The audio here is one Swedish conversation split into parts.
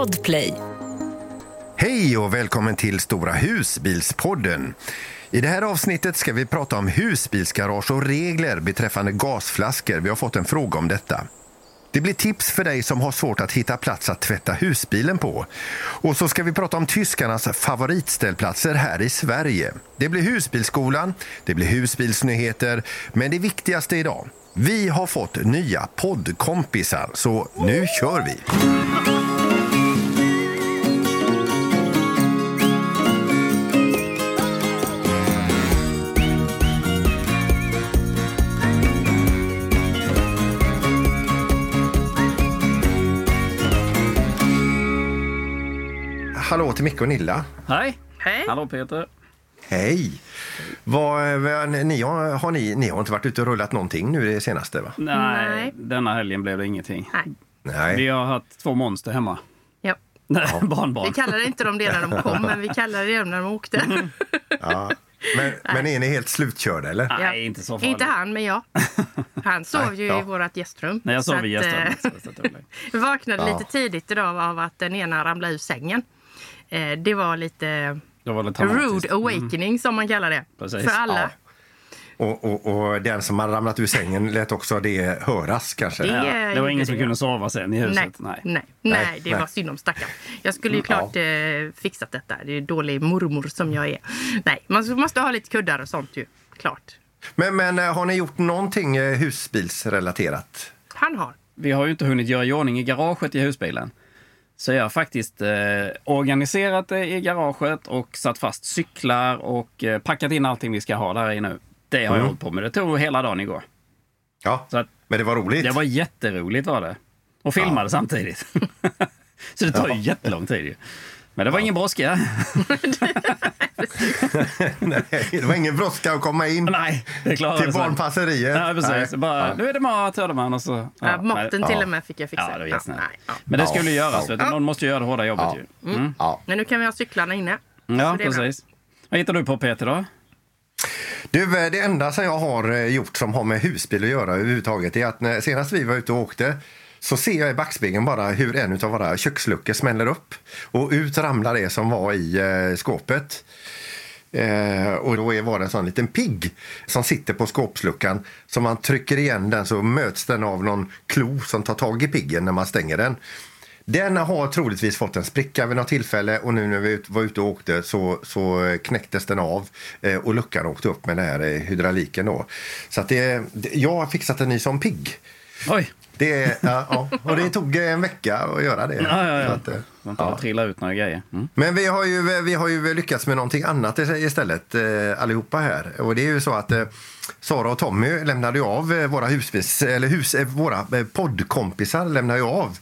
Podplay. Hej och välkommen till Stora husbilspodden. I det här avsnittet ska vi prata om husbilsgarage och regler beträffande gasflaskor. Vi har fått en fråga om detta. Det blir tips för dig som har svårt att hitta plats att tvätta husbilen på. Och så ska vi prata om tyskarnas favoritställplatser här i Sverige. Det blir husbilsskolan, det blir husbilsnyheter, men det viktigaste idag. Vi har fått nya poddkompisar, så nu kör vi! Hallå till Micke och Nilla. Hej! Hej. Hallå Peter! Hej! Vad, vad, ni, har, har ni, ni har inte varit ute och rullat någonting nu det senaste? va? Nej, Nej. denna helgen blev det ingenting. Nej. Nej. Vi har haft två monster hemma. Ja. Nej, Vi barnbarn. kallade inte dem det när de kom, men vi kallade det när de åkte. Ja. Men, men är ni helt slutkörda eller? Nej, Ja. inte så farligt. inte han, men jag. Han sov ju ja. i vårt gästrum. Nej, jag sov i att, gästrummet. eh, lugnt. Vi vaknade Ja. lite tidigt idag av att den ena ramlade ur sängen. Eh, Det var lite Det var lite rude awakening som man kallar det. Precis. För alla. Ja. Och, och, och den som har ramlat ur sängen lät också det höras kanske? Det- Ja, det var ingen som det, kunde ja. sova sen i huset. Nej, Nej. nej, Nej, det nej. var synd om stackaren. Jag skulle ju Mm, klart eh, fixat detta. Det är dålig mormor som jag är. Nej, man måste ha lite kuddar och sånt ju. Klart. Men, men eh, har ni gjort någonting eh, husbilsrelaterat? Han har. Vi har ju inte hunnit göra i ordning i garaget i husbilen. Så jag har faktiskt eh, organiserat det i garaget och satt fast cyklar och eh, packat in allting vi ska ha där i nu. Det har jag Mm. hållit på med. Det tog hela dagen igår. Ja, att, men det var roligt? det var jätteroligt var det. Och filmade samtidigt. så det tar ju jättelång tid ju. Men det var ingen brådska. Nej, det var ingen brådska att komma in Nej, det klarade till barnpasseriet. Ja, precis. Bara, Ja. Nu är det mat, hörde man. Och så, Ja, maten men, till ja. och med fick jag fixa. Ja, det var nej, ja. men det Ja. skulle göras. Ja. Någon måste göra det hårda jobbet Ja. ju. Mm. Ja. Men nu kan vi ha cyklarna inne. Ja, precis. Vad hittar du på Peter då? Du, eh, det enda som jag har eh, gjort som har med husbil att göra överhuvudtaget är att när, senast vi var ute och åkte så ser jag i backspegeln bara hur en av våra köksluckor smäller upp och ut ramlar det som var i eh, skåpet. Eh, och då är- var det en sån liten pigg som sitter på skåpsluckan. Så man trycker igen den så möts den av någon klo som tar tag i piggen när man stänger den. Den har troligtvis fått en spricka vid något tillfälle och nu när vi var ute och åkte så, så knäcktes den av eh, och luckan åkte upp med den här eh, hydrauliken då. Så att det, det, jag har fixat en ny som pigg. Oj! Det, ja, ja, och det tog en vecka att göra det. Ja, ja, Så ja. att, eh, Man ja. och trillar ut några grejer. Mm. Men vi har, ju, vi har ju lyckats med någonting annat istället eh, allihopa här. Och det är ju så att eh, Sara och Tommy lämnade ju av våra husbils, eller hus, våra poddkompisar lämnade ju av.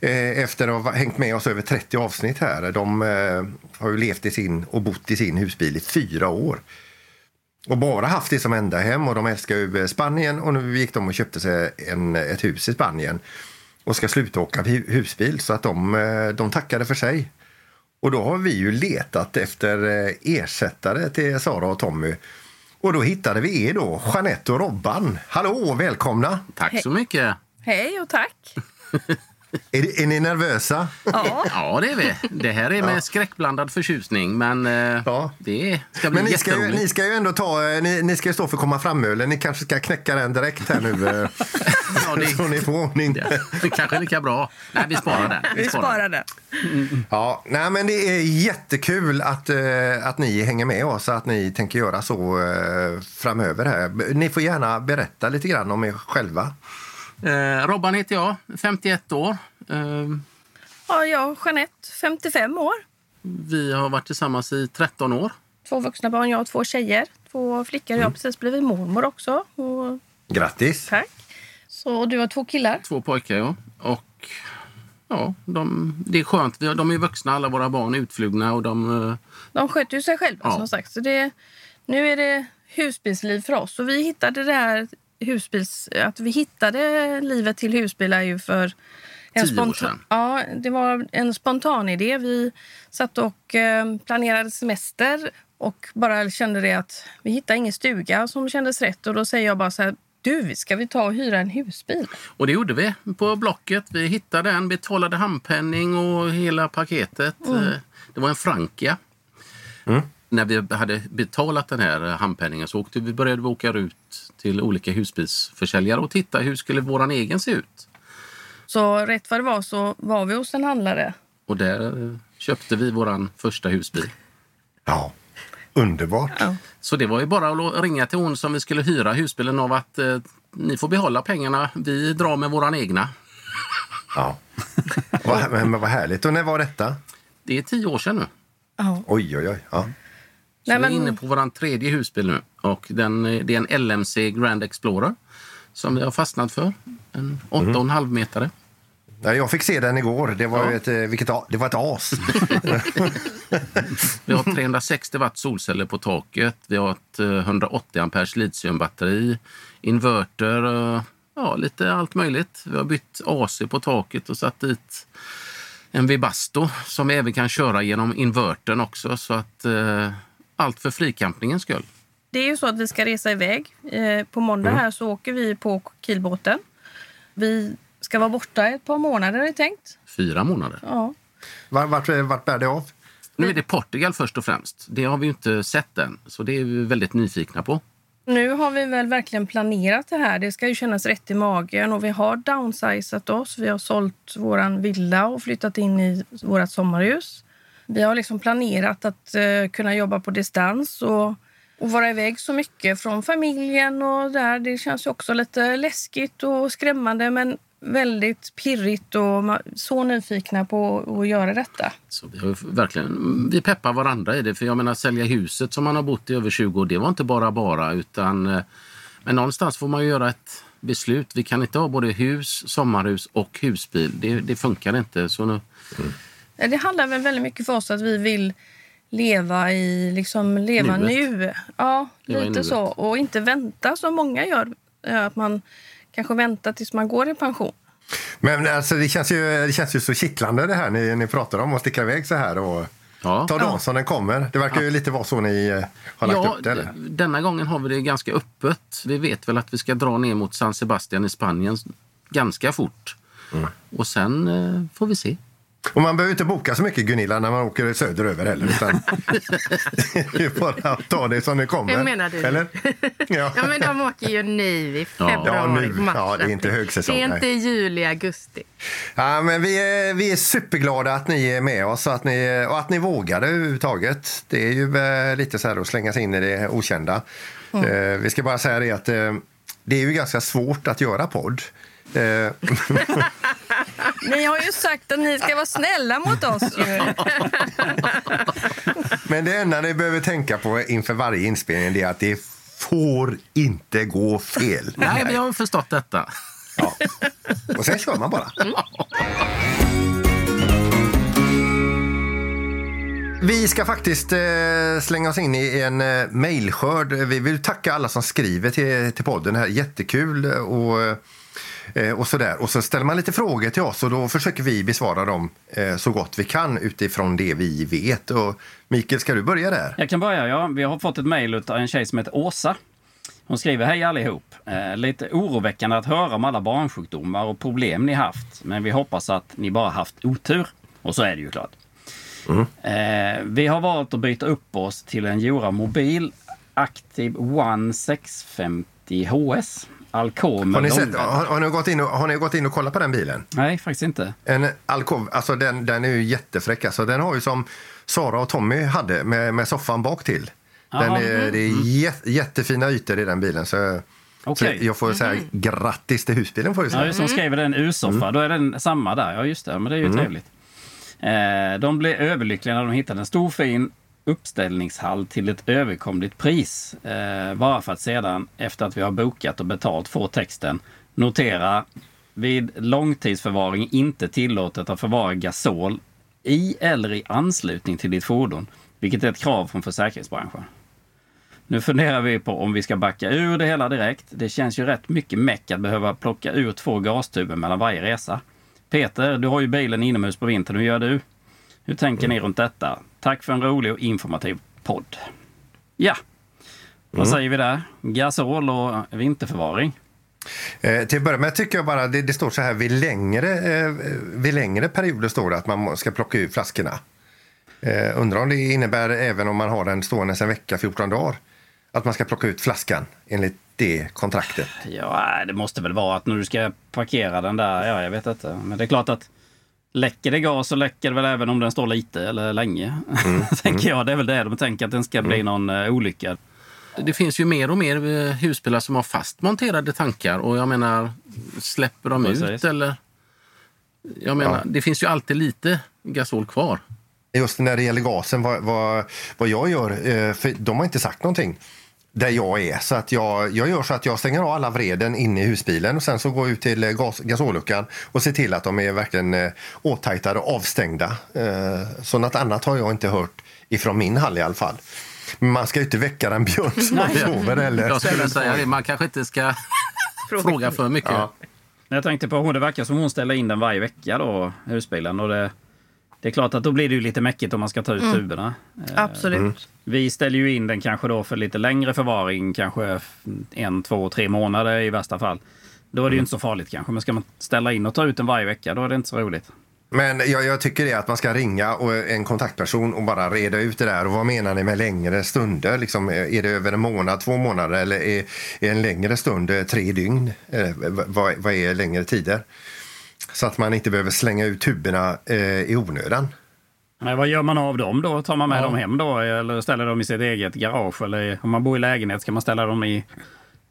Efter att ha hängt med oss över 30 avsnitt här. De har ju levt i sin och bott i sin husbil i fyra år. Och bara haft det som enda hem och de älskar ju eh, Spanien och nu gick de och köpte sig en, ett hus i Spanien och ska sluta åka hu- husbil så att de, eh, de tackade för sig. Och då har vi ju letat efter eh, ersättare till Sara och Tommy. Och då hittade vi er då, Jeanette och Robban. Hallå, välkomna! Tack så mycket. Hej och tack. Är, är ni nervösa? Ja, Ja, det är vi. Det här är med skräckblandad förtjusning, men eh, Ja. det ska bli Men ni ska, ju, ni ska ju ändå ta, eh, ni, ni ska ju stå för komma fram-ölen. Ni kanske ska knäcka den direkt här nu. eh, Ja, det, så ni får ordning. det kanske är lika bra. Nej, vi sparar den. vi sparar det. Ja, nej, men det är jättekul att, att ni hänger med oss, att ni tänker göra så framöver. här. Ni får gärna berätta lite grann om er själva. Eh, Robban heter jag, 51 år. Eh, Ja, jag och Jeanette, 55 år. vi har varit tillsammans i 13 år. Två vuxna barn, jag och två tjejer. Två flickor. Jag har precis blivit mormor också. Och, Grattis! tack. Så du har två killar. Två pojkar, ja. Och ja, de, det är skönt. Vi har- De är vuxna, alla våra barn är utflugna och de... eh, De sköter ju sig själva Ja. som sagt. Så det, nu är det husbilsliv för oss. Och vi hittade det här husbils... Att vi hittade livet till husbilar ju för... En Tio år spontan- sedan. Ja, det var en spontan idé. Vi satt och eh, planerade semester och bara kände det att vi hittade ingen stuga som kändes rätt. Och då säger jag bara så här, Du, ska vi ta och hyra en husbil? Och det gjorde vi på Blocket. Vi hittade en, betalade handpenning och hela paketet. Eh, Det var en Frankia. När vi hade betalat den här handpenningen så åkte vi, började vi åka ut till olika husbilsförsäljare och titta hur skulle våran egen se ut. Så rätt vad det var så var vi hos en handlare. Och där eh, köpte vi våran första husbil. Ja, underbart. Ja. Så det var ju bara att ringa till hon som vi skulle hyra husbilen av att eh, ni får behålla pengarna, vi drar med våran egna. Ja. men vad härligt. Och när var detta? Det är tio år sedan nu. Ja. Oj, oj, oj. Ja. Så Nej, vi är men- inne på vår tredje husbil nu. Och den, eh, det är en LMC Grand Explorer som vi har fastnat för. En 8,5 metare. Ja, Jag fick se den igår. Det var, Ja. ju ett, eh, vilket, det var ett as. Vi har 360 watt solceller på taket. Vi har ett eh, 180 ampers litiumbatteri, inverter, eh, ja lite allt möjligt. Vi har bytt AC på taket och satt dit en Webasto som vi även kan köra genom invertern också. Så att eh, allt för fricampningens skull. Det är ju så att vi ska resa iväg. Eh, på måndag här så åker vi på Kielbåten. Vi ska vara borta ett par månader är det tänkt. Fyra månader. Ja. Vart, vart, bär det av? Nu är det Portugal först och främst. Det har vi ju inte sett än, så det är vi väldigt nyfikna på. Nu har vi väl verkligen planerat det här. Det ska ju kännas rätt i magen och vi har downsizat oss. Vi har sålt våran villa och flyttat in i vårt sommarhus. Vi har liksom planerat att eh, kunna jobba på distans och, och vara iväg så mycket från familjen och där. Det känns ju också lite läskigt och skrämmande men väldigt pirrigt och så nyfikna på att göra detta. Så vi, har verkligen, vi peppar varandra i det. För jag menar sälja huset som man har bott i över 20 år, det var inte bara bara. utan eh, Men någonstans får man ju göra ett beslut. Vi kan inte ha både hus, sommarhus och husbil. Det, det funkar inte. Så nu, Eh, Det handlar väl väldigt mycket för oss att vi vill leva i liksom leva Nuet. nu. Ja, Leva lite så. Och inte vänta som många gör. eh, Att man kanske väntar tills man går i pension. Men alltså, det, känns ju, det känns ju så kittlande det här ni, ni pratar om. Att sticka iväg så här och ja. ta dagen som den kommer. Det verkar ju lite vara så ni eh, har lagt Ja, upp det. Eller? denna gången har vi det ganska öppet. Vi vet väl att vi ska dra ner mot San Sebastian i Spanien ganska fort. Mm. Och sen eh, får vi se. Och man behöver inte boka så mycket Gunilla när man åker söderöver heller. Utan det är bara att ta det som det kommer. Hur menar du? Eller? Ja. Ja, men de åker ju nu i februari, Ja, nu. mars. Ja, det är inte högsäsong, Det är inte juli, augusti. Ja, men vi, är, vi är superglada att ni är med oss och att ni, och att ni vågade överhuvudtaget. Det är ju eh, lite så här att slänga sig in i det okända. Mm. Eh, vi ska bara säga det att eh, det är ju ganska svårt att göra podd. Ni har ju sagt att ni ska vara snälla mot oss. Ju. men det enda ni behöver tänka på inför varje inspelning är att det får inte gå fel. Nej, vi har förstått detta. Ja. Och sen kör man bara. Vi ska faktiskt eh, slänga oss in i en eh, mejlskörd. Vi vill tacka alla som skriver till, till podden. Det här är jättekul. Och, eh, och, sådär. och så ställer man lite frågor till oss och då försöker vi besvara dem eh, så gott vi kan utifrån det vi vet. Och Mikael, ska du börja där? Jag kan börja, ja. Vi har fått ett mejl av en tjej som heter Åsa. Hon skriver, hej allihop. Eh, lite oroväckande att höra om alla barnsjukdomar och problem ni haft. Men vi hoppas att ni bara haft otur. Och så är det ju klart. Eh, vi har valt att byta upp oss till en Jura Mobil Active One 650 HS. Alcove Har ni, sett, har, har, ni gått in och, har ni gått in och kollat på den bilen? Nej, faktiskt inte. En alkov, alltså den, den är ju jättefräck. Alltså den har ju som Sara och Tommy hade med, med soffan bak till. Den Ja. är, det är jä- jättefina ytor i den bilen. Så, Okej. så jag får säga grattis till husbilen. Får jag Ja, säga. just det, de skriver en U-soffa. Då är den samma där. Ja, just det. Men det är ju trevligt. Eh, de blev överlyckliga när de hittade en stor fin uppställningshall till ett överkomligt pris. Eh, bara för att sedan, efter att vi har bokat och betalt, få texten notera vid långtidsförvaring inte tillåtet att förvara gasol i eller i anslutning till ditt fordon, vilket är ett krav från försäkringsbranschen. Nu funderar vi på om vi ska backa ur det hela direkt. Det känns ju rätt mycket meck att behöva plocka ur två gastuber mellan varje resa. Peter, du har ju bilen inomhus på vintern. Hur gör du? Hur tänker ni runt detta? Tack för en rolig och informativ podd. Ja, vad säger vi där? Gasol och vinterförvaring. Eh, till att börja med tycker jag bara det, det står så här vid längre, eh, vid längre perioder står det att man ska plocka ut flaskorna. Eh, undrar om det innebär även om man har den stående en vecka, 14 dagar, att man ska plocka ut flaskan enligt det kontraktet. Ja, det måste väl vara att när du ska parkera den där, ja jag vet inte. Men det är klart att läcker det gas så läcker det väl även om den står lite eller länge. Mm. tänker jag. Det är väl det de tänker att den ska bli någon uh, olycka. Det finns ju mer och mer eh, husbilar som har fast monterade tankar och jag menar, släpper de Precis. ut eller? Jag menar, ja. det finns ju alltid lite gasol kvar. Just när det gäller gasen, vad, vad, vad jag gör, eh, för de har inte sagt någonting där jag är. Så att jag, jag gör så att jag stänger av alla vreden inne i husbilen och sen så går jag ut till eh, gas, gasolluckan och ser till att de är verkligen eh, åtajtade och avstängda. Eh, så något annat har jag inte hört ifrån min hall i alla fall. Men man ska ju inte väcka en björn som man sover eller... Jag skulle säga det, man kanske inte ska fråga för mycket. Ja. Jag tänkte på hon, det verkar som hon ställer in den varje vecka då, husbilen. Och det, det är klart att då blir det ju lite mäckigt om man ska ta ut mm. tuberna. Absolut. Mm. Vi ställer ju in den kanske då för lite längre förvaring, kanske en, två, tre månader i värsta fall. Då är det ju inte så farligt kanske. Men ska man ställa in och ta ut den varje vecka, då är det inte så roligt. Men jag, jag tycker det att man ska ringa och en kontaktperson och bara reda ut det där. Och vad menar ni med längre stunder? Liksom, är det över en månad, två månader eller är, är en längre stund eh, tre dygn? Eh, vad, vad är längre tider? Så att man inte behöver slänga ut tuberna eh, i onödan. Men vad gör man av dem då? Tar man med ja. dem hem då eller ställer dem i sitt eget garage? Eller om man bor i lägenhet, ska man ställa dem i,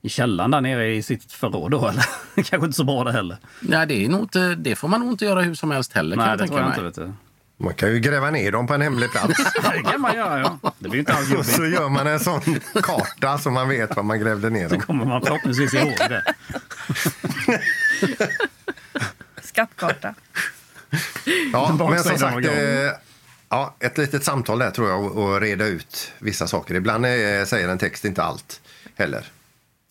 i källaren där nere i sitt förråd då? Eller? Kanske inte så bra det heller. Nej, det, är nog inte, det får man nog inte göra hur som helst heller. Nej, kan det tror jag inte. Vet du. Man kan ju gräva ner dem på en hemlig plats. det kan man göra, ja. Det blir inte alls Och så gör man en sån karta så man vet var man grävde ner dem. Så kommer man förhoppningsvis ihåg det. Skattkarta. Ja, men som sagt, Ja, ett litet samtal där tror jag och reda ut vissa saker. Ibland är, säger en text inte allt heller.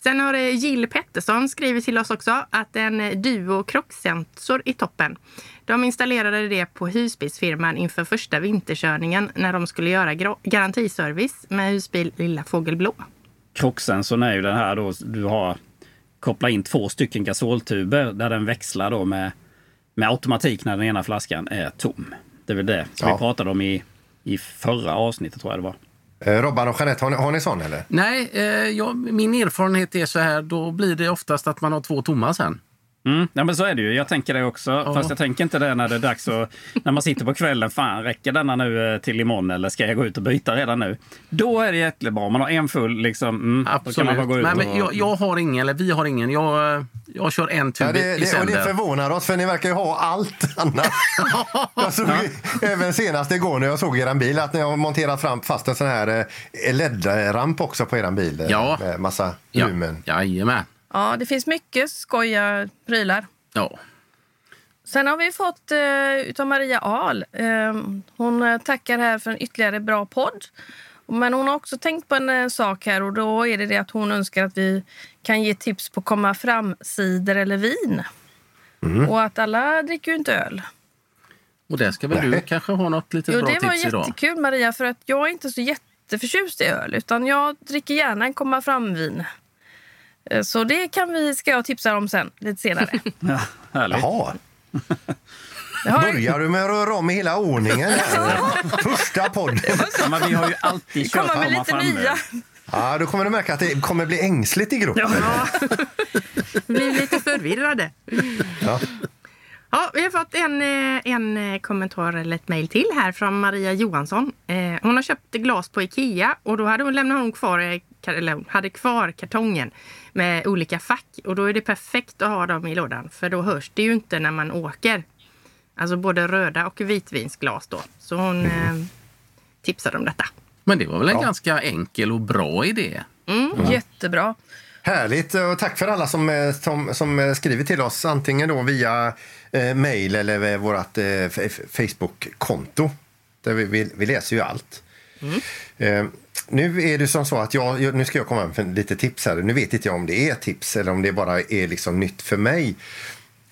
Sen har Jill Pettersson skrivit till oss också att en Duo krocksensor i toppen. De installerade det på husbilsfirman inför första vinterkörningen när de skulle göra garantiservice med husbil Lilla Fågelblå. Krocksensorn är ju den här då du har kopplat in två stycken gasoltuber där den växlar då med, med automatik när den ena flaskan är tom. Det är väl det som ja. vi pratade om i, i förra avsnittet tror jag det var. Eh, Robban och Jeanette, har ni, har ni sån eller? Nej, eh, ja, min erfarenhet är så här, då blir det oftast att man har två tomma sen. Mm, ja, men så är det ju. Jag tänker det också. Ja. Fast jag tänker inte det när det är dags att... när man sitter på kvällen. Fan, räcker denna nu eh, till imorgon eller ska jag gå ut och byta redan nu? Då är det jättebra. Man har en full liksom. Mm, Absolut. Då kan man bara gå ut Nej, men jag, jag, har ingen, eller vi har ingen. Jag, eh, jag kör en tub ja, det, i sänder. Det, det förvånar oss, för ni verkar ju ha allt annat. jag såg, ja. Även senast igår när jag såg er bil att ni har monterat fram fast en sån här eh, LED-ramp också på er bil. Ja. Med massa lumen. Ja. Jajamän. Ja, det finns mycket skoja prylar. Ja. Sen har vi fått eh, utav Maria Ahl. Eh, hon tackar här för en ytterligare bra podd. Men hon har också tänkt på en eh, sak här och då är det, det att hon önskar att vi kan ge tips på komma fram-cider eller vin. Mm. Och att alla dricker ju inte öl. Och det ska väl du kanske ha något litet jo, bra tips idag? Det var jättekul Maria för att jag är inte så jätteförtjust i öl utan jag dricker gärna en komma fram-vin. Eh, så det kan vi, ska jag tipsa om sen, lite senare. ja, härligt. Jaha. Börjar du med att röra om i hela ordningen? Första podden. Men vi har ju alltid kört Komma med lite nya. Ja, då kommer du märka att det kommer bli ängsligt i gruppen. Ja. Blir lite förvirrade. Ja. Ja, vi har fått en, eh, en kommentar eller ett mejl till här från Maria Johansson. Eh, hon har köpt glas på Ikea och då hade hon lämnat hon kvar, eller hade kvar kartongen med olika fack. Och då är det perfekt att ha dem i lådan för då hörs det ju inte när man åker. Alltså både röda och vitvinsglas då. Så hon mm. eh, tipsade om detta. Men det var väl en ja. ganska enkel och bra idé? Mm. Ja. Jättebra. Härligt och tack för alla som, eh, som, som eh, skriver till oss antingen då via eh, mail eller vårt eh, Facebook-konto. vi, vi, vi, läser ju allt. Mm. Eh, nu är det som så att jag, nu ska jag komma med lite tips här. Nu vet inte jag om det är tips eller om det bara är liksom nytt för mig.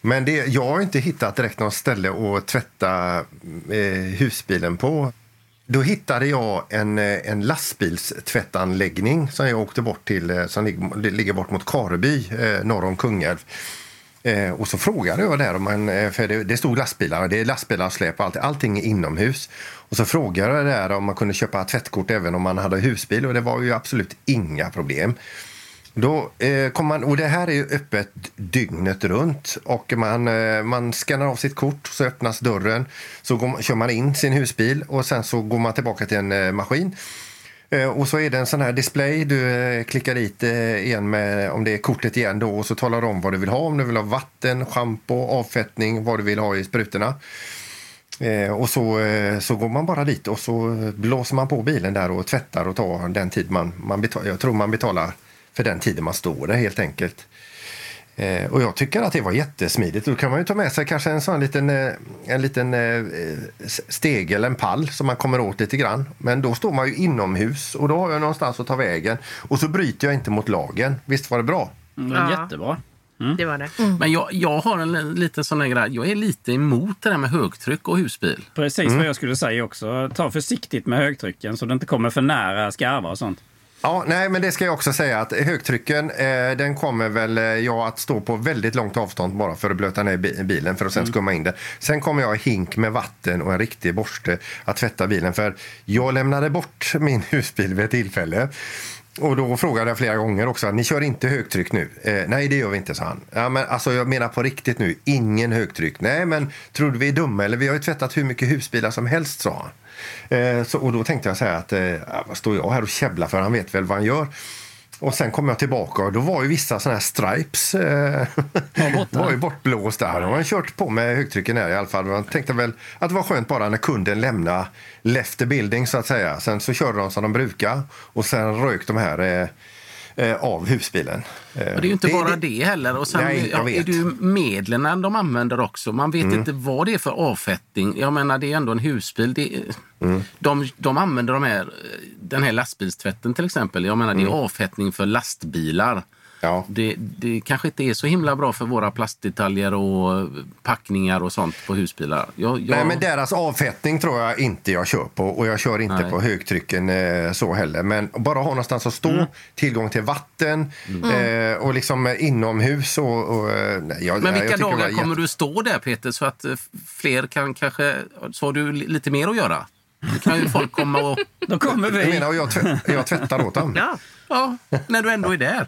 Men det, jag har inte hittat direkt något ställe att tvätta eh, husbilen på. då hittade jag en, eh, en lastbilstvättanläggning som jag åkte bort till, eh, som ligger, ligger bort mot Kareby eh, norr om Kungälv. Eh, och så frågade jag där, om man, eh, för det, det stod lastbilar, det är lastbilar och släp, allt, allting är inomhus. Och så frågade jag där om man kunde köpa tvättkort även om man hade husbil och det var ju absolut inga problem. Då, eh, kom man, och det här är ju öppet dygnet runt och man, eh, man skannar av sitt kort så öppnas dörren. Så går, kör man in sin husbil och sen så går man tillbaka till en eh, maskin. Eh, och så är det en sån här display. Du eh, klickar dit eh, igen med om det är kortet igen då och så talar du om vad du vill ha. Om du vill ha vatten, schampo, avfettning, vad du vill ha i sprutorna. Och så, så går man bara dit och så blåser man på bilen där och tvättar och tar den tid man, man betalar. Jag tror man betalar för den tiden man står där helt enkelt. Eh, och jag tycker att det var jättesmidigt. Då kan man ju ta med sig kanske en sån liten, eh, en liten eh, steg eller en pall som man kommer åt lite grann. Men då står man ju inomhus och då har jag någonstans att ta vägen. Och så bryter jag inte mot lagen. Visst var det bra? Mm, det var Ja. Jättebra. Det var det. Men jag, jag har en liten sån här grej. Jag är lite emot det där med högtryck och husbil. Precis vad jag skulle säga också. Ta försiktigt med högtrycken så det inte kommer för nära skarvar och sånt. Ja, nej, men det ska jag också säga att högtrycken, eh, den kommer väl eh, jag att stå på väldigt långt avstånd bara för att blöta ner bi- bilen för att sen skumma in det. Sen kommer jag ha hink med vatten och en riktig borste att tvätta bilen för jag lämnade bort min husbil vid ett tillfälle. Och då frågade jag flera gånger också, ni kör inte högtryck nu? Eh, nej, det gör vi inte, sa han. Ja, men alltså, jag menar på riktigt nu, ingen högtryck. Nej, men tror du vi är dumma? Eller vi har ju tvättat hur mycket husbilar som helst, sa han. Eh, så, och då tänkte jag så här att, eh, ja, vad står jag här och käbblar för? Han vet väl vad han gör. Och sen kom jag tillbaka och då var ju vissa sådana här stripes eh, var ju bortblåsta. De har kört på med högtrycken här i alla fall. Man tänkte väl att det var skönt bara när kunden lämnade left the building så att säga. Sen så körde de som de brukar och sen rök de här eh, eh, av husbilen. Eh, det är ju inte bara det, heller. Och sen Nej, ja, är det ju medlen de använder också. Man vet inte vad det är för avfettning. Jag menar, det är ändå en husbil. Det är, de, de använder de här, den här lastbilstvätten till exempel. Jag menar, det är avfettning för lastbilar. Ja. Det, det kanske inte är så himla bra för våra plastdetaljer och packningar och sånt på husbilar. Jag, jag, Nej, men deras avfettning tror jag inte jag kör på och jag kör inte Nej. på högtrycken eh, så heller. Men bara ha någonstans att stå, Mm. tillgång till vatten eh, och liksom eh, inomhus och... och eh, nej, jag, Men vilka jag dagar kommer du stå där Peter så att eh, fler kan kanske... Så har du li- lite mer att göra? Då kan ju folk komma och... Då kommer Jag vi. menar, och jag, tvätt, jag tvättar åt dem. Ja. Ja, när du ändå är där.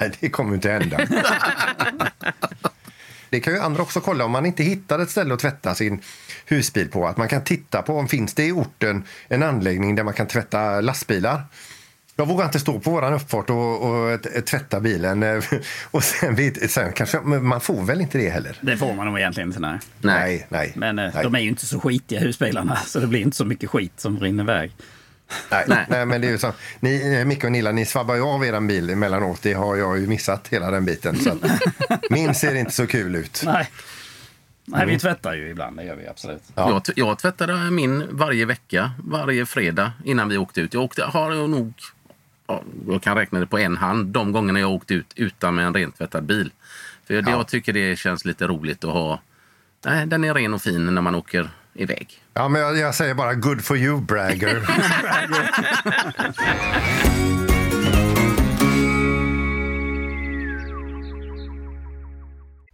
Nej, det kommer inte hända. Det kan ju andra också kolla om man inte hittar ett ställe att tvätta sin husbil på. Att man kan titta på om finns det i orten en anläggning där man kan tvätta lastbilar. Jag vågar inte stå på våran uppfart och, och tvätta bilen. Och sen, vid- sen kanske, man får väl inte det heller? Det får man nog egentligen inte. Nej. Nej, nej. Men eh, nej. de är ju inte så skitiga husbilarna så det blir inte så mycket skit som rinner iväg. Nej, Nej. nej. men det är ju så. Ni, eh, Micke och Nilla, ni svabbar ju av er bil emellanåt. Det har jag ju missat hela den biten. Så att, min ser inte så kul ut. Nej. Nej, vi tvättar ju ibland. Det gör vi absolut. Ja. Jag, jag tvättade min varje vecka, varje fredag innan vi åkte ut. Jag åkte, har jag nog, ja, jag kan räkna det på en hand, de gångerna jag åkt ut utan med en rentvättad bil. För det, Ja. jag tycker det känns lite roligt att ha, nej, den är ren och fin när man åker iväg. Ja, men jag, jag säger bara good for you, bragger.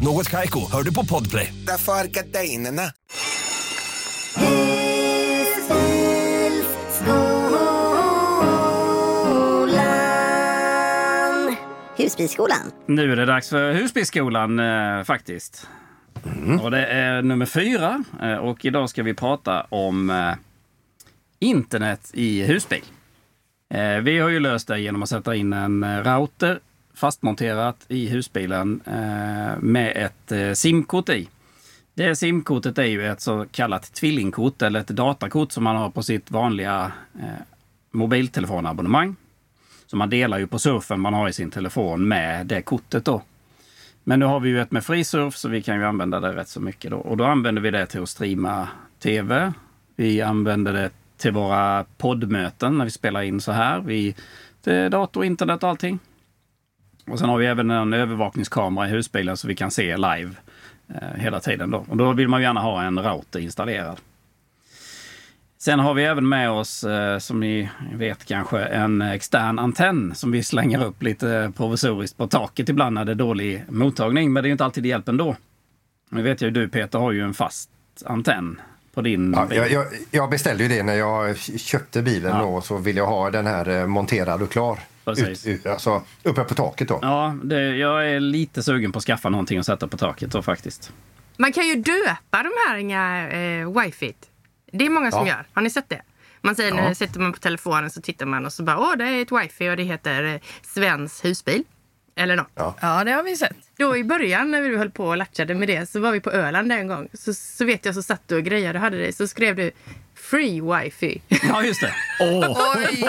Något Kaiko, hör du på Podplay. Därför är gardinerna. Husbilskolan. Nu är det dags för Husbilsskolan eh, faktiskt. Och det är nummer fyra. Eh, och idag ska vi prata om eh, internet i husbil. Eh, vi har ju löst det genom att sätta in en eh, router fastmonterat i husbilen eh, med ett eh, simkort i. Det simkortet är ju ett så kallat tvillingkort eller ett datakort som man har på sitt vanliga eh, mobiltelefonabonnemang. Så man delar ju på surfen man har i sin telefon med det kortet då. Men nu har vi ju ett med frisurf så vi kan ju använda det rätt så mycket då. Och då använder vi det till att streama tv. Vi använder det till våra poddmöten när vi spelar in så här. Vi, till eh, dator, internet och allting. Och sen har vi även en övervakningskamera i husbilen så vi kan se live eh, hela tiden. Då. Och då vill man gärna ha en router installerad. Sen har vi även med oss, eh, som ni vet kanske, en extern antenn som vi slänger upp lite provisoriskt på taket ibland när det är dålig mottagning. Men det är inte alltid det hjälper ändå. Nu vet jag ju du Peter har ju en fast antenn på din Ja, bil. jag, jag, jag beställde ju det när jag köpte bilen Ja. då, så ville jag ha den här eh, monterad och klar. Precis. Ut, ut, alltså, uppe på taket då. Ja, det, jag är lite sugen på att skaffa någonting att sätta på taket då faktiskt. Man kan ju döpa de här inga eh, wifi. Det är många som Ja. gör. Har ni sett det? Man säger Ja. när sätter man på telefonen så tittar man och så bara åh det är ett wifi och det heter eh, Svens husbil. Eller något. Ja. Ja, det har vi sett. Då i början när vi höll på och latchade med det så var vi på Öland en gång. Så, så vet jag så satt du och grejade och hade det. Så skrev du free wifi. Ja, just det. Oj!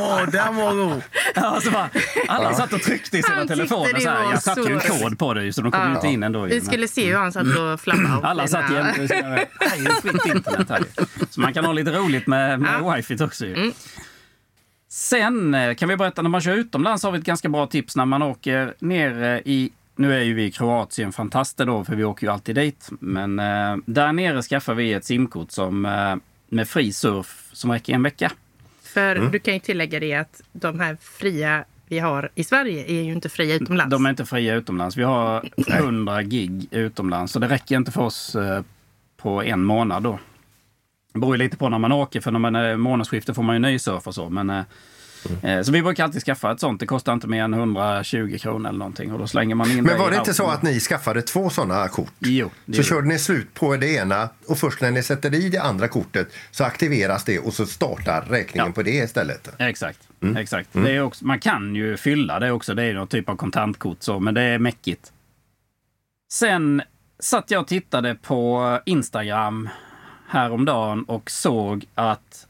Åh, den var god! Ja, så bara, alla satt och tryckte i sina telefoner. det Så här. Jag satte ju en kod på det så de kom ju inte in ändå. ju. Vi skulle se hur han satt och flabbade. åt Alla satt jämte. det är fritt internet här. ju. Så man kan ha lite roligt med, med wifi också. Ju. Sen eh, kan vi berätta, när man kör utomlands har vi ett ganska bra tips när man åker ner eh, i nu är ju vi i Kroatien fantaster då, för vi åker ju alltid dit. Men eh, där nere skaffar vi ett simkort som, eh, med fri surf som räcker en vecka. För du kan ju tillägga det att de här fria vi har i Sverige är ju inte fria utomlands. De är inte fria utomlands. Vi har 100 gig utomlands, så det räcker inte för oss eh, på en månad då. Det beror lite på när man åker, för när man är månadsskifte får man ju nysurf och så. Men, eh, eh, så vi brukar alltid skaffa ett sånt. Det kostar inte mer än 120 kronor eller någonting. Och då slänger man in Men var det inte så att ni skaffade två sådana kort? Jo, Så gjorde körde ni slut på det ena och först när ni sätter i det andra kortet så aktiveras det och så startar räkningen Ja. på det istället. Exakt. Exakt. Det är också, man kan ju fylla det också. Det är någon typ av kontantkort så, men det är mäckigt. Sen satt jag och tittade på Instagram häromdagen och såg att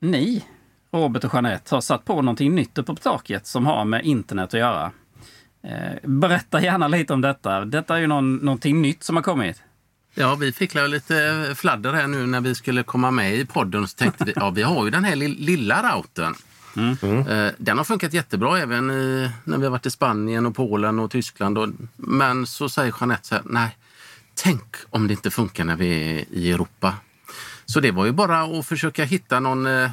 ni, Robert och Jeanette, har satt på någonting nytt uppe på taket som har med internet att göra. Eh, berätta gärna lite om detta. Detta är ju någon, någonting nytt som har kommit. Ja, vi fick lite fladder här nu när vi skulle komma med i podden. Så tänkte vi, ja vi har ju den här li- lilla routern. Eh, Den har funkat jättebra även i, när vi har varit i Spanien och Polen och Tyskland. Och, men så säger Jeanette så här, nej, tänk om det inte funkar när vi är i Europa. Så det var ju bara att försöka hitta någon eh,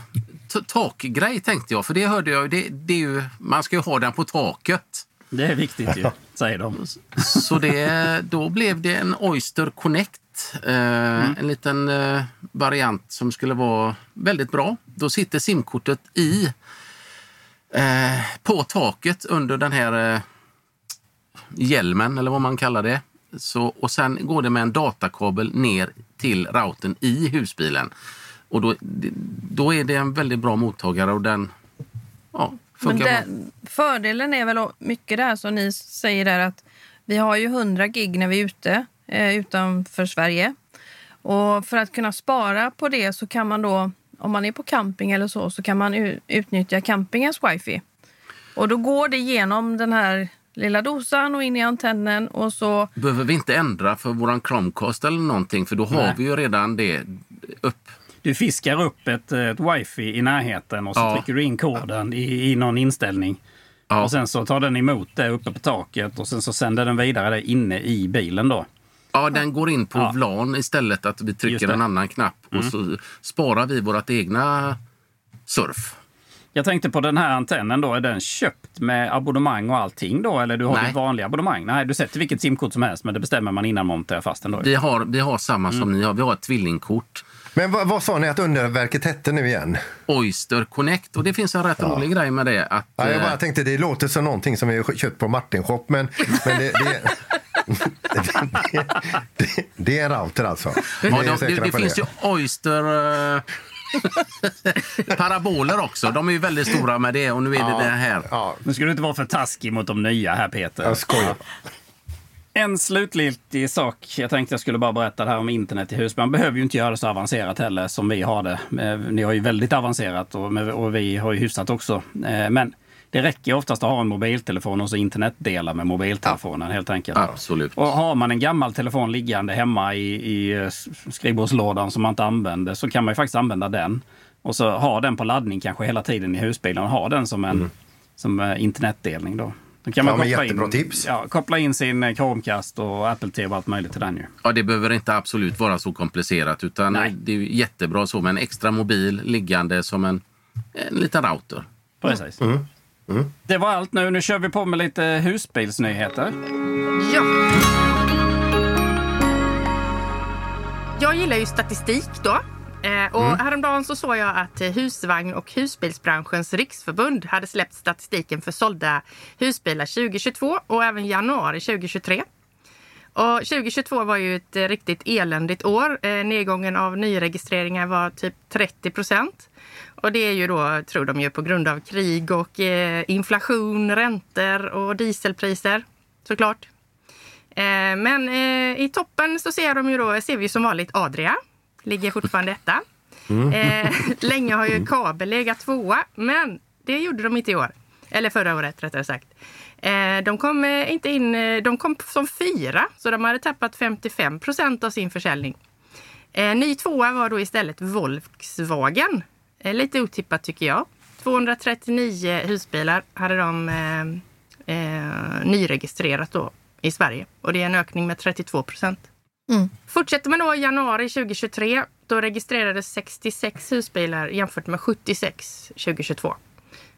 takgrej tänkte jag. För det hörde jag, det, det är ju, man ska ju ha den på taket. Det är viktigt ju, säger de. Så det, då blev det en Oyster Connect. Eh, En liten eh, variant som skulle vara väldigt bra. Då sitter simkortet i eh, på taket under den här eh, hjälmen eller vad man kallar det. Så, och sen går det med en datakabel ner till routern i husbilen. Och då, då är det en väldigt bra mottagare och den ja, funkar bra. det, fördelen är väl mycket där som ni säger där att vi har ju 100 gig när vi är ute eh, utanför Sverige. Och för att kunna spara på det så kan man då, om man är på camping eller så, så kan man utnyttja campingens wifi. Och då går det genom den här lilla dosan och in i antennen och så behöver vi inte ändra för våran Chromecast eller någonting för då har Nej. vi ju redan det upp. Du fiskar upp ett, ett wifi i närheten och så Ja. trycker du in koden i, i någon inställning. Ja. Och sen så tar den emot det uppe på taket och sen så sänder den vidare det inne i bilen då. Ja, den går in på Ja. VLAN istället att vi trycker en annan knapp och så sparar vi vårt egna surf. Jag tänkte på den här antennen då, är den köpt med abonnemang och allting då? Eller du har Nej. ditt vanliga abonnemang? Nej, du sätter vilket simkort som helst men det bestämmer man innan man monterar fast den då. Vi har, vi har samma som ni har. Vi har ett tvillingkort. Men vad, vad sa ni att underverket hette nu igen? Oyster Connect. Och det finns en rätt rolig grej med det. Att, Ja, jag eh, bara tänkte det låter som någonting som vi har köpt på Martin Shop, men, men det, det, det, det, det är en router alltså. Ja, är de, det, det på finns ju Oyster... paraboler också. De är ju väldigt stora med det och nu är det det här. Ja, Nu ska du inte vara för taskig mot de nya här Peter. jag skojar. En slutgiltig sak. Jag tänkte jag skulle bara berätta det här om internet i hus. Man behöver ju inte göra det så avancerat heller som vi har det. Eh, Ni har ju väldigt avancerat och, och vi har ju hyfsat också. Eh, Men det räcker oftast att ha en mobiltelefon och så internetdela med mobiltelefonen helt enkelt. Absolut. Och har man en gammal telefon liggande hemma i, i eh, skrivbordslådan som man inte använder så kan man ju faktiskt använda den. Och så ha den på laddning kanske hela tiden i husbilen och ha den som en som eh, internetdelning då. Då kan man Ja, koppla, jättebra in, tips. Ja, koppla in sin eh, Chromecast och Apple TV och allt möjligt till den ju. Ja, det behöver inte absolut vara så komplicerat utan Nej. det är jättebra så med en extra mobil liggande som en, en liten router. Precis. Det var allt nu. Nu kör vi på med lite husbilsnyheter. Ja. Jag gillar ju statistik då. Eh, och Häromdagen så såg jag att Husvagn och husbilsbranschens riksförbund hade släppt statistiken för sålda husbilar 2022 och även januari 2023. Och 2022 var ju ett eh, riktigt eländigt år. Eh, nedgången av nyregistreringar var typ 30 procent. Och det är ju då, tror de ju, på grund av krig och eh, inflation, räntor och dieselpriser såklart. Men i toppen så ser, de ju då, ser vi som vanligt Adria. Ligger fortfarande etta. Eh, länge har ju Kabel legat tvåa, men det gjorde de inte i år. Eller förra året rättare sagt. Eh, de kom eh, inte in, eh, de kom som fyra, så de hade tappat 55 procent av sin försäljning. Ny tvåa var då istället Volkswagen. Lite otippat tycker jag. 239 husbilar hade de eh, eh, nyregistrerat då i Sverige. Och det är en ökning med 32 procent. Fortsätter man då i januari 2023, då registrerades 66 husbilar jämfört med 76 2022.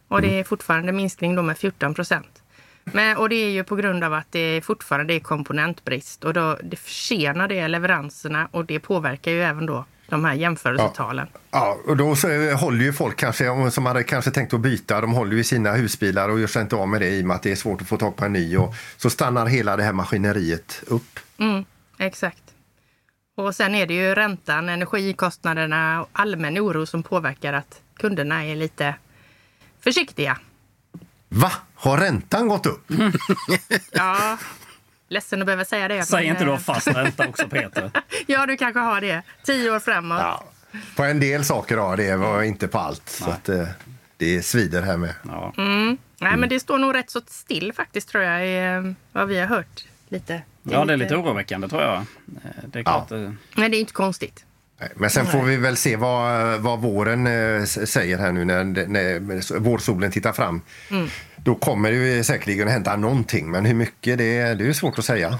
Och det är fortfarande en minskning då med 14 procent. Men, och det är ju på grund av att det fortfarande är komponentbrist och då, det försenar det leveranserna och det påverkar ju även då de här jämförelsetalen. Ja, och då så håller ju folk kanske, om- som hade kanske tänkt att byta, de håller ju sina husbilar och gör sig inte av med det i och med att det är svårt att få tag på en ny. Och så stannar hela det här maskineriet upp. Mm, exakt. Och sen är det ju räntan, energikostnaderna och allmän oro som påverkar att kunderna är lite försiktiga. Va? Har räntan gått upp? Ja, ledsen att behöva säga det. Säg men, inte du har eh, fast ränta också Peter. Ja, du kanske har det. Tio år framåt. Ja. På en del saker ja, det var inte på allt. Så att, eh, det svider här med. Ja. Mm. Nej, men det står nog rätt så still faktiskt tror jag, i eh, vad vi har hört. Lite. ja, det är lite oroväckande tror jag. Det är klart. eh, Men det är inte konstigt. Men sen får vi väl se vad, vad våren eh, säger här nu när, när vårsolen tittar fram. Då kommer det säkerligen hända någonting, men hur mycket det, är- det är svårt att säga.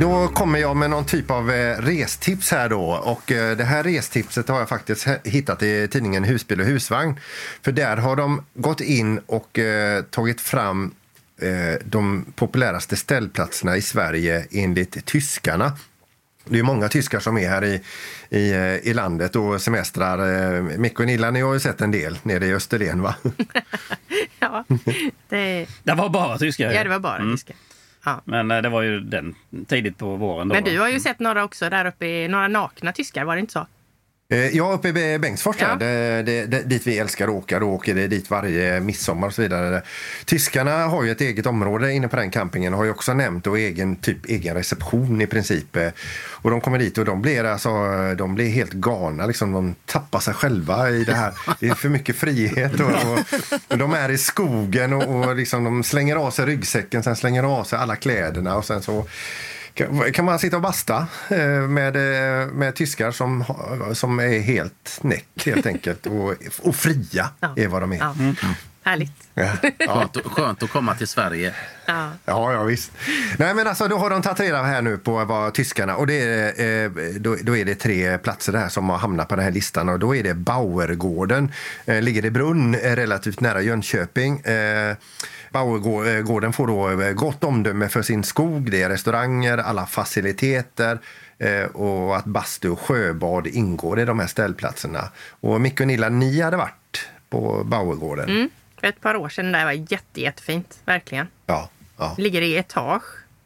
Då kommer jag med någon typ av eh, restips här då. Och eh, det här restipset har jag faktiskt hittat i tidningen Husbil och husvagn. För där har de gått in och eh, tagit fram de populäraste ställplatserna i Sverige enligt tyskarna. Det är många tyskar som är här i, i, i landet och semestrar. Micke och Nilla, ni har ju sett en del nere i Österlen va? Ja, det, Det var bara tyska. ja, det var bara Mm. tyska. Ja. Men eh, det var ju den tidigt på våren. Då, Men du har ju sett några också där uppe, i, några nakna tyskar, var det inte så? Eh, Ja, uppe i Bengtsfors, Ja. där, det, det, dit vi älskar att åka. Då åker det dit varje midsommar och så vidare. Tyskarna har ju ett eget område inne på den campingen har ju också nämnt och egen, typ, egen reception i princip. Eh, Och de kommer dit och de blir, alltså, de blir helt galna. Liksom, de tappar sig själva i det här. Det är för mycket frihet. Och, och, och de är i skogen och, och liksom, de slänger av sig ryggsäcken, sen slänger av sig alla kläderna och sen så kan, kan man sitta och basta eh, med, eh, med tyskar som, som är helt näck helt enkelt och, och fria Ja. är vad de är. Ja. Härligt. Ja. Skönt, att- skönt att komma till Sverige. Ja. Ja, ja visst. Nej, men alltså, då har de tagit reda här nu på vad tyskarna... Och det är, eh, då, då är det tre platser där som har hamnat på den här listan. Och då är det Bauergården. Eh, ligger i Brunn, eh, relativt nära Jönköping. Eh, Bauergården får då gott omdöme för sin skog. Det är restauranger, alla faciliteter och att bastu och sjöbad ingår i de här ställplatserna. Och Micke och Nilla, ni hade varit på Bauergården. Mm. För ett par år sedan det var jätte, jättefint. Verkligen. Ja, ja. Ligger i etage.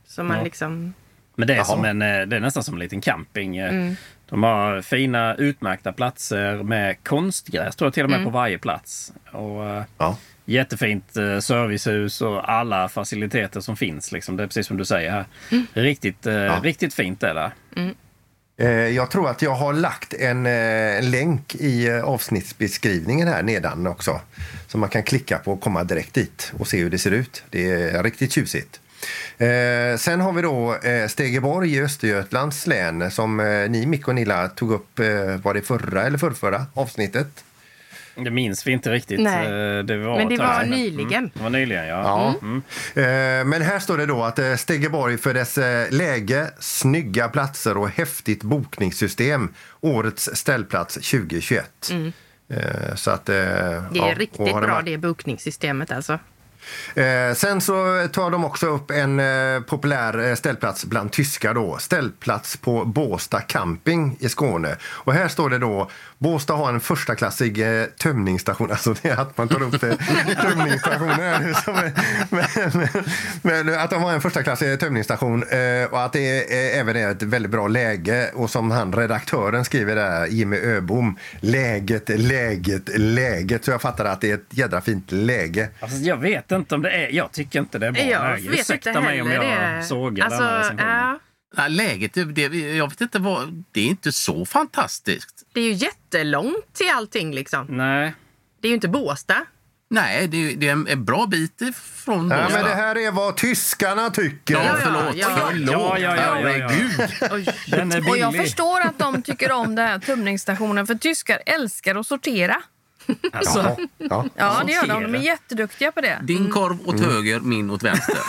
Så man Ja. liksom... Men det är, Jaha. som en, eh, det är nästan som en liten camping. eh. Mm. De har fina utmärkta platser med konstgräs tror jag till och med Mm. på varje plats. Och, eh, Ja. Jättefint eh, servicehus och alla faciliteter som finns. Liksom. Det är precis som du säger här. Mm. Riktigt, eh, riktigt fint är det. Eh, jag tror att jag har lagt en eh, länk i eh, avsnittsbeskrivningen här nedan också. Som man kan klicka på och komma direkt dit och se hur det ser ut. Det är riktigt tjusigt. Eh, sen har vi då eh, Stegeborg i Östergötlands län som eh, ni, Micke och Nilla, tog upp eh, var det förra eller förrförra avsnittet. Det minns vi inte riktigt. Nej. Eh, Det var Men det var sedan. nyligen. Mm. Det var nyligen, ja. Ja. Mm. Eh, Men här står det då att eh, Stegeborg för dess läge, snygga platser och häftigt bokningssystem. Årets ställplats 2021. Eh, Så att, Det är ja, riktigt bra det bokningssystemet alltså. Eh, sen så tar de också upp en eh, populär ställplats bland tyskar då. Ställplats på Båstad camping i Skåne. Och här står det då Båstad har en förstaklassig eh, tömningsstation. Alltså det är att man tar upp eh, tömningsstationen här nu. Som men, men, men att de har en förstaklassig tömningsstation eh, och att det är, eh, även är ett väldigt bra läge. Och som han redaktören skriver där, Jimmy Öbom, läget, läget, läget. Så jag fattar att det är ett jädra fint läge. Alltså, jag vet inte om det är... Jag tycker inte det är bra Jag läge. vet Ursäkta inte mig om jag heller det. sågar alltså, denna recensionen. Nej, läget, det, det, jag vet inte vad, det är inte så fantastiskt. Det är ju jättelångt till allting liksom. Nej. Det är ju inte Båstad. Nej, det, det är en, en bra bit ifrån Ja, Båstad. men det här är vad tyskarna tycker. Ja, Ja, förlåt. ja, ja. förlåt. Ja, ja, ja, ja, ja. Herregud. Är Och jag förstår att de tycker om den här tömningsstationen för tyskar älskar att sortera. Alltså, Ja, ja. Ja, det gör de. De är jätteduktiga på det. Din korv åt höger, min åt vänster.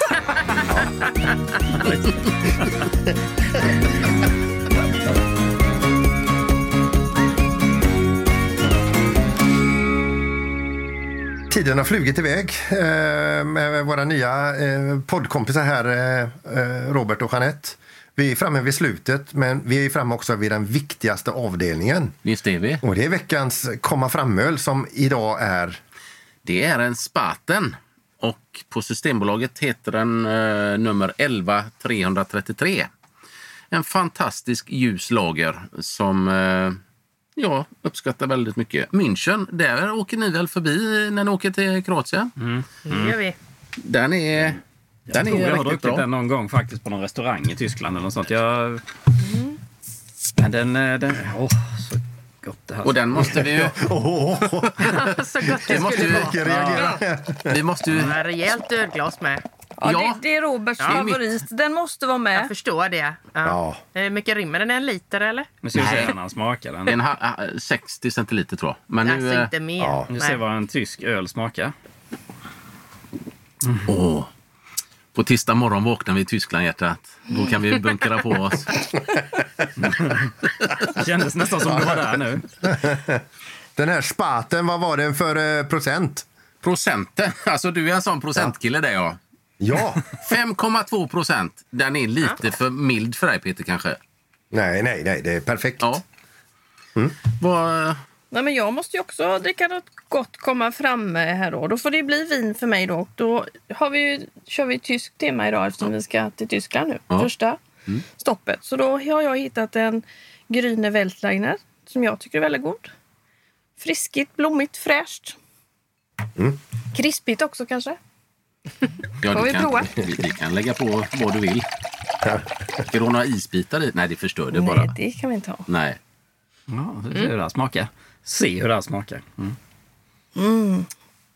Tiden har flugit iväg eh, med våra nya eh, poddkompisar här, eh, Robert och Jeanette. Vi är framme vid slutet, men vi är framme också vid den viktigaste avdelningen. Visst är vi? Och det är veckans komma fram-öl som idag är... Det är en Spaten. Och på Systembolaget heter den eh, nummer 11 333. En fantastisk ljus lager som eh, jag uppskattar väldigt mycket. München, där åker ni väl förbi när ni åker till Kroatien? Det gör vi. Den är, den jag tror är jag har druckit bra. den någon gång faktiskt på någon restaurang i Tyskland eller något sånt. Jag... Men den... eh, den åh, så gott det här. Och den måste vi ju... Så gott det Det måste skulle vi, vara. reagera. vi måste ju... Ja, Rejält ölglas med. Ja, Ja. Det, det är Roberts Ja, favorit. Den måste vara Jag med. förstår det. Ja. Ja. Hur mycket rymmer den? En liter eller? Nu ska vi se när han smakar den. En ha- ah, 60 centiliter tror jag. Men nu... Alltså eh, inte mer. ja. Nu ser vad en tysk öl smakar. Åh. På tisdag morgon vaknar vi i Tyskland, hjärtat. Då kan vi bunkra på oss. Det kändes nästan som du var där nu. Den här spaten, vad var den för eh, procent? Procenten. Alltså du är en sån procentkille där ja. Ja. 5,2 procent. Den är lite för mild för dig Peter kanske. nej, nej, nej, det är perfekt. Ja. Vad... Nej, men jag måste ju också dricka något gott komma fram med här då. Då får det bli vin för mig då. Då har vi ju, kör vi tyskt tema idag eftersom vi ska till Tyskland nu. Ja. Första stoppet. Så då har jag hittat en Grüne Weltliner som jag tycker är väldigt god. Friskigt, blommigt, fräscht. Krispigt också kanske. Ja, Får du vi kan, prova? Vi, vi kan lägga på vad du vill. Ska du ha några isbitar i? Nej, det förstör det bara. Nej, det kan vi inte ha. Nej. Ja, det här smakar. Se hur det här smakar. Mm.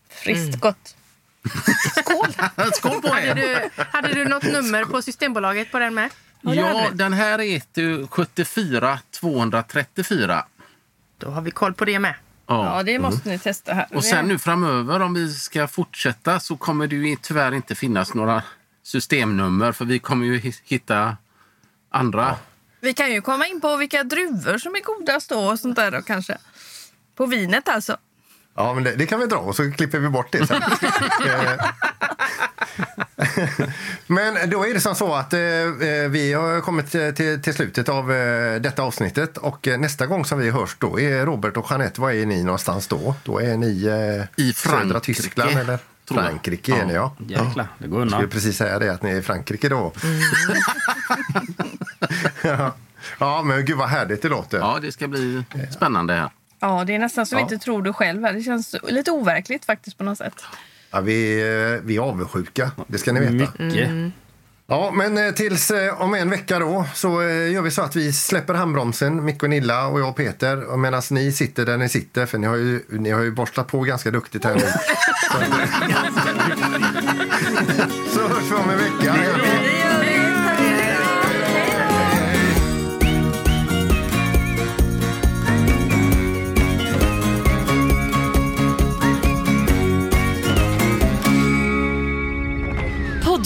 Friskt gott. Skål! Skål på Hade du, hade du något nummer på Systembolaget på den med? Ja, den här heter ju 74 234. Då har vi koll på det med. Ja, det måste ni testa här. Och sen nu framöver, om vi ska fortsätta, så kommer det ju tyvärr inte finnas några systemnummer för vi kommer ju hi- hitta andra. Vi kan ju komma in på vilka druvor som är godast då och sånt där då kanske. På vinet alltså. Ja, men det, det kan vi dra och så klipper vi bort det sen. Men då är det som så att eh, eh, vi har kommit till, till, slutet av eh, detta avsnittet och eh, nästa gång som vi hörs då är Robert och Jeanette, var är ni någonstans då? Då är ni eh, I södra Frankrike, Tyskland eller? Frankrike är ni ja. Jäklar, det går Jag skulle undan. precis säga det, att ni är i Frankrike då. ja. ja, men gud vad härligt det låter. Ja, det ska bli spännande här. Ja, det är nästan så vi Ja. inte tror det själv. här. Det känns lite overkligt faktiskt på något sätt. Ja, vi, eh, vi är avundsjuka, det ska ni veta. Mycket. Ja, men eh, tills eh, om en vecka då så gör vi så att vi släpper handbromsen, Micke och Nilla och jag och Peter. Och Medan ni sitter där ni sitter, för ni har ju, ni har ju borstat på ganska duktigt här nu. Så, så hörs vi om en vecka.